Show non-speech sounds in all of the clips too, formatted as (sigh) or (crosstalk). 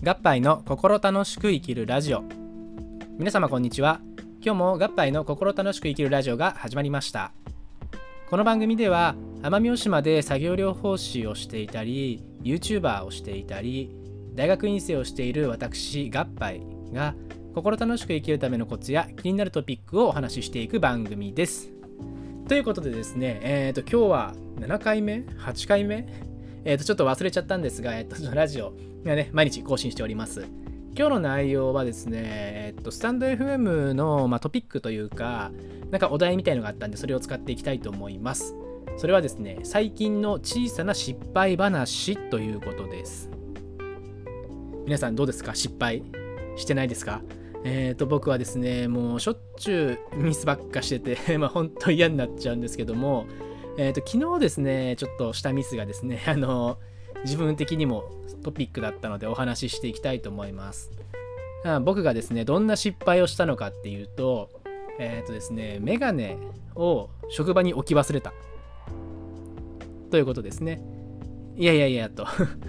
合杯の心楽しく生きるラジオ。皆様こんにちは。今日も合杯の心楽しく生きるラジオが始まりました。この番組では奄美大島で作業療法士をしていたり YouTuber をしていたり大学院生をしている私合杯が心楽しく生きるためのコツや気になるトピックをお話ししていく番組です。ということでですね、えー、と今日は7回目 ?8 回目？えっ、ー、とちょっと忘れちゃったんですが、えっ、ー、とラジオ。がね、毎日更新しております。今日の内容はですね、えっと、スタンド FM の、まあ、トピックというか、なんかお題みたいのがあったんで、それを使っていきたいと思います。それはですね、最近の小さな失敗話ということです。皆さんどうですか？失敗？してないですか？えっ、ー、と、僕はですね、もうしょっちゅうミスばっかしてて、(laughs) まあ本当嫌になっちゃうんですけども、えっ、ー、と、昨日ですね、ちょっとしたミスがですね、あの、自分的にもトピックだったのでお話ししていきたいと思います。僕がですね、どんな失敗をしたのかっていうと、えっ、ー、とですね、メガネを職場に置き忘れた。ということですね。いやいやいやと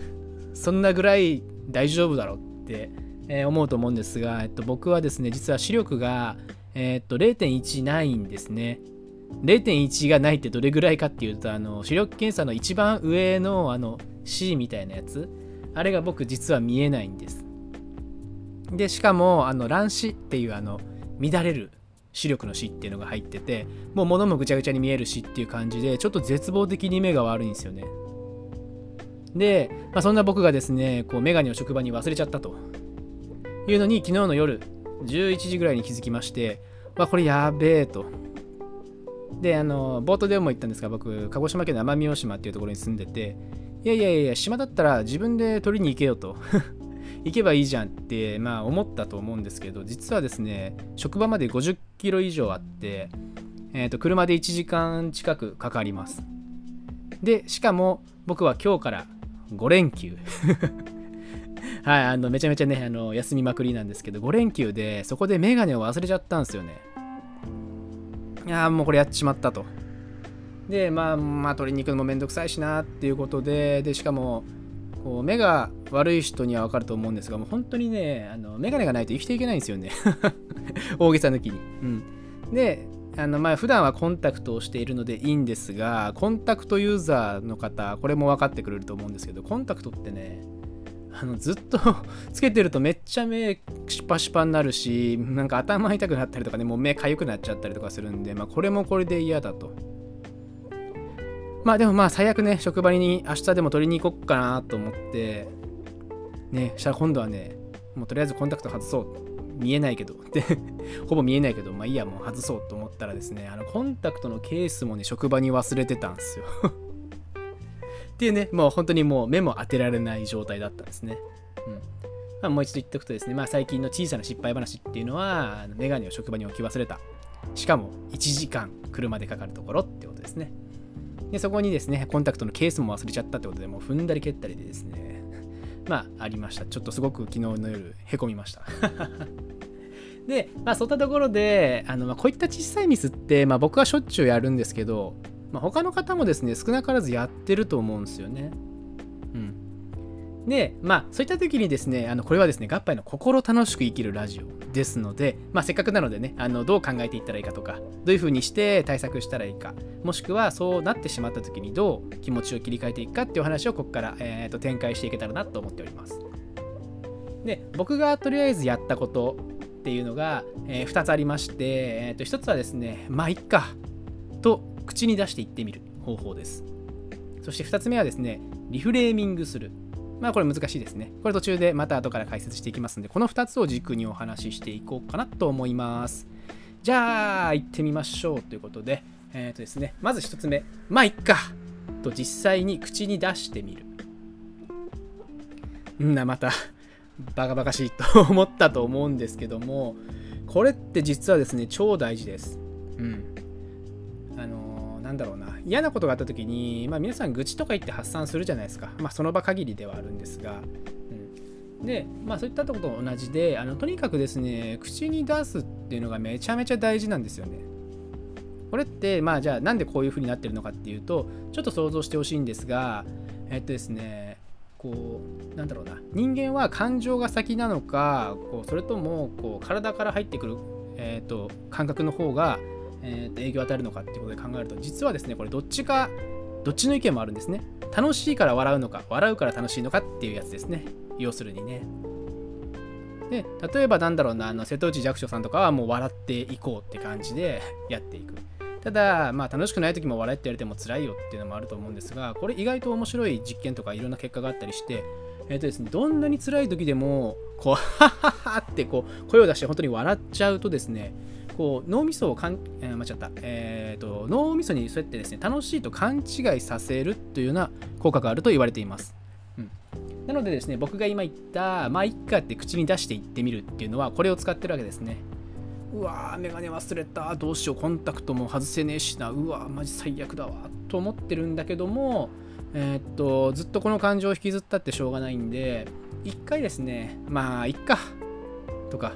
(laughs) そんなぐらい大丈夫だろうって、思うと思うんですが、えっと、僕はですね、実は視力が、えっと、0.1ないんですね。0.1がないってどれぐらいかっていうと、あの視力検査の一番上のあの C みたいなやつ。あれが僕実は見えないんです。でしかもあの乱視っていうあの乱れる視力の視っていうのが入っててもう物もぐちゃぐちゃに見える視っていう感じでちょっと絶望的に目が悪いんですよね。で、まあ、そんな僕がですねこうメガネを職場に忘れちゃったと。いうのに昨日の夜11時ぐらいに気づきましてわこれやべえと。であの冒頭でも言ったんですが僕鹿児島県の奄美大島っていうところに住んでていやいやいや、島だったら自分で取りに行けよと。(laughs) 行けばいいじゃんって、まあ思ったと思うんですけど、実はですね、職場まで50キロ以上あって、えー、と車で1時間近くかかります。で、しかも僕は今日から5連休。(laughs) はい、あのめちゃめちゃね、あの休みまくりなんですけど、5連休でそこでメガネを忘れちゃったんですよね。いやもうこれやっちまったと。で、まあ、まあ、取りに行くのもめんどくさいしなっていうことで、で、しかも、こう目が悪い人には分かると思うんですが、もう本当にね、あの眼鏡がないと生きていけないんですよね。(laughs) 大げさ抜きに。うん、で、あのまあ普段はコンタクトをしているのでいいんですが、コンタクトユーザーの方、これも分かってくれると思うんですけど、コンタクトってね、あのずっと (laughs) つけてるとめっちゃ目シパシパになるし、なんか頭痛くなったりとかね、もう目かゆくなっちゃったりとかするんで、まあこれもこれで嫌だと。まあでもまあ最悪ね、職場に明日でも取りに行こっかなと思って、ね、したら今度はね、もうとりあえずコンタクト外そう。見えないけど。で、(laughs) ほぼ見えないけど、まあいいや、もう外そうと思ったらですね、あのコンタクトのケースもね、職場に忘れてたんですよ。(laughs) っていうね、もう本当にもう目も当てられない状態だったんですね。うん。まあ、もう一度言っておくとですね、まあ最近の小さな失敗話っていうのは、メガネを職場に置き忘れた。しかも1時間車でかかるところってことですね。でそこにですね、コンタクトのケースも忘れちゃったってことで、もう踏んだり蹴ったりでですね、(laughs) まあ、ありました。ちょっとすごく昨日の夜、へこみました。(laughs) で、まあ、そういったところで、あのまあ、こういった小さいミスって、まあ、僕はしょっちゅうやるんですけど、まあ、他の方もですね、少なからずやってると思うんですよね。で、まあ、そういった時にですね、あのこれはですね、合杯の心楽しく生きるラジオですので、まあ、せっかくなのでね、あのどう考えていったらいいかとか、どういう風にして対策したらいいか、もしくはそうなってしまった時にどう気持ちを切り替えていくかっていう話をここから、えーと、展開していけたらなと思っております。で、僕がとりあえずやったことっていうのが、えー、2つありまして、えー、と1つはですね、まあ、いっかと口に出して言ってみる方法です。そして2つ目はですね、リフレーミングする。まあこれ難しいですね。これ途中でまた後から解説していきますので、この2つを軸にお話ししていこうかなと思います。じゃあ、行ってみましょうということで、えっ、ー、とですね、まず1つ目、まあいっかと実際に口に出してみる。んな、また、バカバカしいと思ったと思うんですけども、これって実はですね、超大事です。うん。なんだろうな。嫌なことがあった時に、まあ、皆さん愚痴とか言って発散するじゃないですか、まあ、その場限りではあるんですが、うん、で、まあ、そういったとことと同じであのとにかくですね口に出すっていうのがめちゃめちゃ大事なんですよね。これってまあじゃあなんでこういう風になってるのかっていうとちょっと想像してほしいんですがえっとですねこうなんだろうな。人間は感情が先なのかこうそれともこう体から入ってくる、えーと、感覚の方が、えーと、影響を与えるのかっていうことで考えると実はですねこれどっちかどっちの意見もあるんですね。楽しいから笑うのか笑うから楽しいのかっていうやつですね。要するにね。で例えばなんだろうなあの瀬戸内寂聴さんとかはもう笑っていこうって感じで (laughs) やっていく。ただ、まあ、楽しくない時も笑って言われても辛いよっていうのもあると思うんですが、これ意外と面白い実験とかいろんな結果があったりして、えっ、ー、とですね、どんなに辛い時でも、こう、はははってこう声を出して本当に笑っちゃうとですね、こう脳みそをかん、えー、間違った、えーと、脳みそにそうやってですね、楽しいと勘違いさせるというような効果があると言われています。うん、なのでですね、僕が今言った、まあ、いっかって口に出して言ってみるっていうのは、これを使ってるわけですね。うわーメガネ忘れた。どうしよう。コンタクトも外せねえしな。うわマジ最悪だわ。と思ってるんだけどもえー、っとずっとこの感情を引きずったってしょうがないんで一回ですねまあいっかとか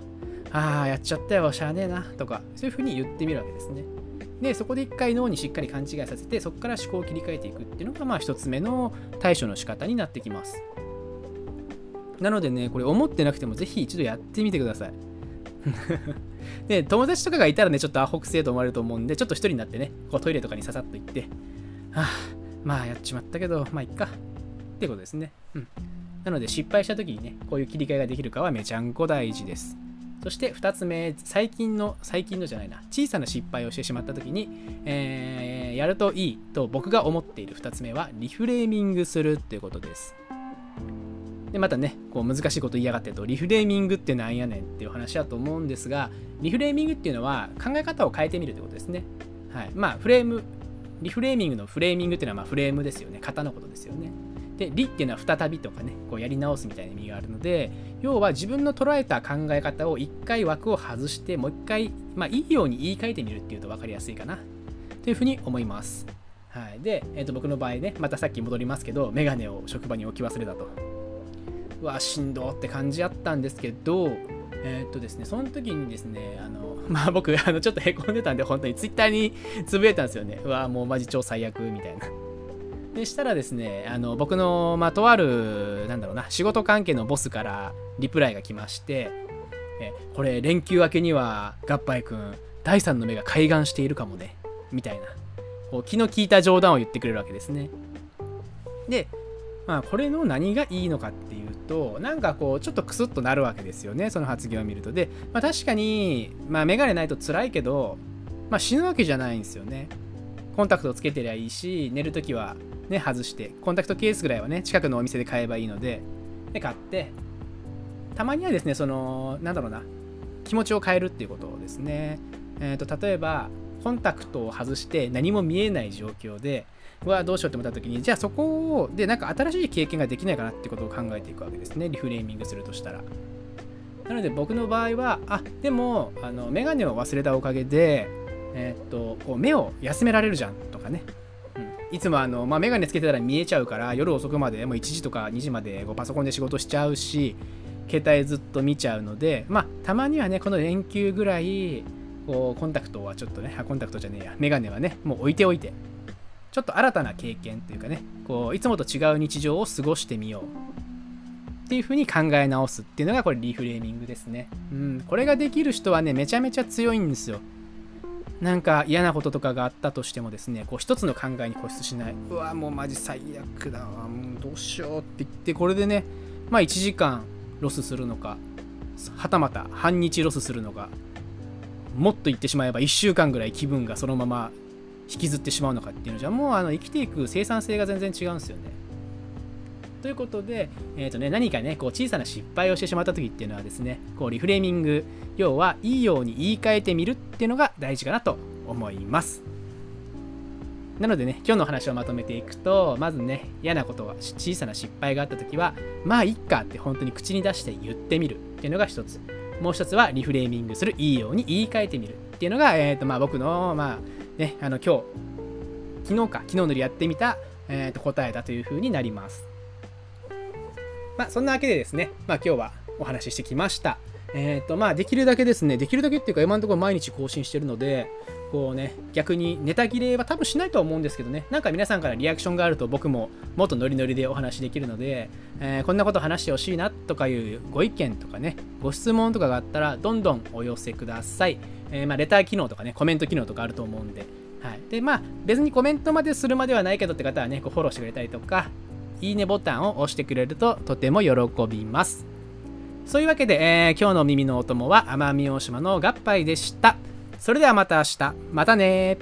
ああやっちゃったよしゃあねえなとかそういうふうに言ってみるわけですねでそこで一回脳にしっかり勘違いさせてそこから思考を切り替えていくっていうのがまあ一つ目の対処の仕方になってきますなのでねこれ思ってなくてもぜひ一度やってみてください (laughs) で、友達とかがいたらね、ちょっとアホくせえと思われると思うんで、ちょっと一人になってね、こうトイレとかにささっと行って、はあ、まあやっちまったけど、まあいっか。ってことですね。うん。なので失敗した時にね、こういう切り替えができるかはめちゃんこ大事です。そして2つ目、最近の、最近のじゃないな、小さな失敗をしてしまった時に、えー、やるといいと僕が思っている2つ目は、リフレーミングするっていうことです。でまたねこう難しいこと言いやがってとリフレーミングってなんやねんっていう話だと思うんですがリフレーミングっていうのは考え方を変えてみるってことですね。はい。まあフレームリフレーミングのフレーミングっていうのはまフレームですよね。型のことですよね。でリっていうのは再びとかねこうやり直すみたいな意味があるので要は自分の捉えた考え方を一回枠を外してもう一回まあいいように言い換えてみるっていうと分かりやすいかな。というふうに思います。はい、で、えー、と僕の場合ね、またさっき戻りますけど、メガネを職場に置き忘れたと。うわしんどって感じあったんですけどえー、っとですねその時にですねあのまあ僕あのちょっとへこんでたんで本当にツイッターにつぶやいたんですよね。うわもうマジ超最悪みたいな。でしたらですねあの僕のまあとあるなんだろうな仕事関係のボスからリプライが来ましてえこれ連休明けにはガッパイ君第三の目が開眼しているかもねみたいなこう気の利いた冗談を言ってくれるわけですね。でまあこれの何がいいのかっていうとなんかこうちょっとクスッとなるわけですよねその発言を見ると。で、まあ、確かに、まあ、メガネないと辛いけど、まあ、死ぬわけじゃないんですよね。コンタクトをつけてりゃいいし寝るときはね外してコンタクトケースぐらいはね近くのお店で買えばいいのでで買ってたまにはですねそのなんだろうな気持ちを変えるっていうことですね。え、と例えばコンタクトを外して何も見えない状況ではどうしようって思った時にじゃあそこでなんか新しい経験ができないかなってことを考えていくわけですね。リフレーミングするとしたら。なので僕の場合はあでもあのメガネを忘れたおかげでえー、っとこう目を休められるじゃんとかね、うん、いつもあの、まあ、メガネつけてたら見えちゃうから夜遅くまでもう1時とか2時までこうパソコンで仕事しちゃうし携帯ずっと見ちゃうのでまあたまにはねこの連休ぐらいこうコンタクトはちょっとねコンタクトじゃねえやメガネはねもう置いておいてちょっと新たな経験っていうかねこういつもと違う日常を過ごしてみよう。っていう風に考え直すっていうのがこれリフレーミングですね。うん。これができる人はねめちゃめちゃ強いんですよ。なんか嫌なこととかがあったとしてもですねこう一つの考えに固執しないうわもうマジ最悪だわもうどうしようって言ってこれでねまあ1時間ロスするのかはたまた半日ロスするのかもっと言ってしまえば1週間ぐらい気分がそのまま引きずってしまうのかっていうのじゃもうあの生きていく生産性が全然違うんですよね。ということで、えーとね、何かねこう小さな失敗をしてしまった時っていうのはですねこうリフレーミング要はいいように言い換えてみるっていうのが大事かなと思います。なのでね、今日の話をまとめていくと、まずね、嫌なことが、小さな失敗があった時は、まあいっかって本当に口に出して言ってみるっていうのが一つ。もう一つはリフレーミングする、いいように言い換えてみるっていうのが、えーとまあ、僕の、まあ、ね、あの今日、昨日か、昨日のりやってみた、えー、と答えだというふうになります。まあ、そんなわけでですね、まあ、今日はお話ししてきました。えっ、ー、と、まあ、できるだけですね、できるだけっていうか、今のところ毎日更新してるので、こうね逆にネタ切れは多分しないとは思うんですけどね。なんか皆さんからリアクションがあると僕ももっとノリノリでお話できるので、えー、こんなこと話してほしいなとかいうご意見とかねご質問とかがあったらどんどんお寄せください、えー、まあ、レター機能とかねコメント機能とかあると思うんで。はい、でまあ別にコメントまでするまではないけどって方はねこうフォローしてくれたりとかいいねボタンを押してくれるととても喜びますそういうわけで、えー、今日の耳のお供は奄美大島の合杯でした。それではまた明日。またね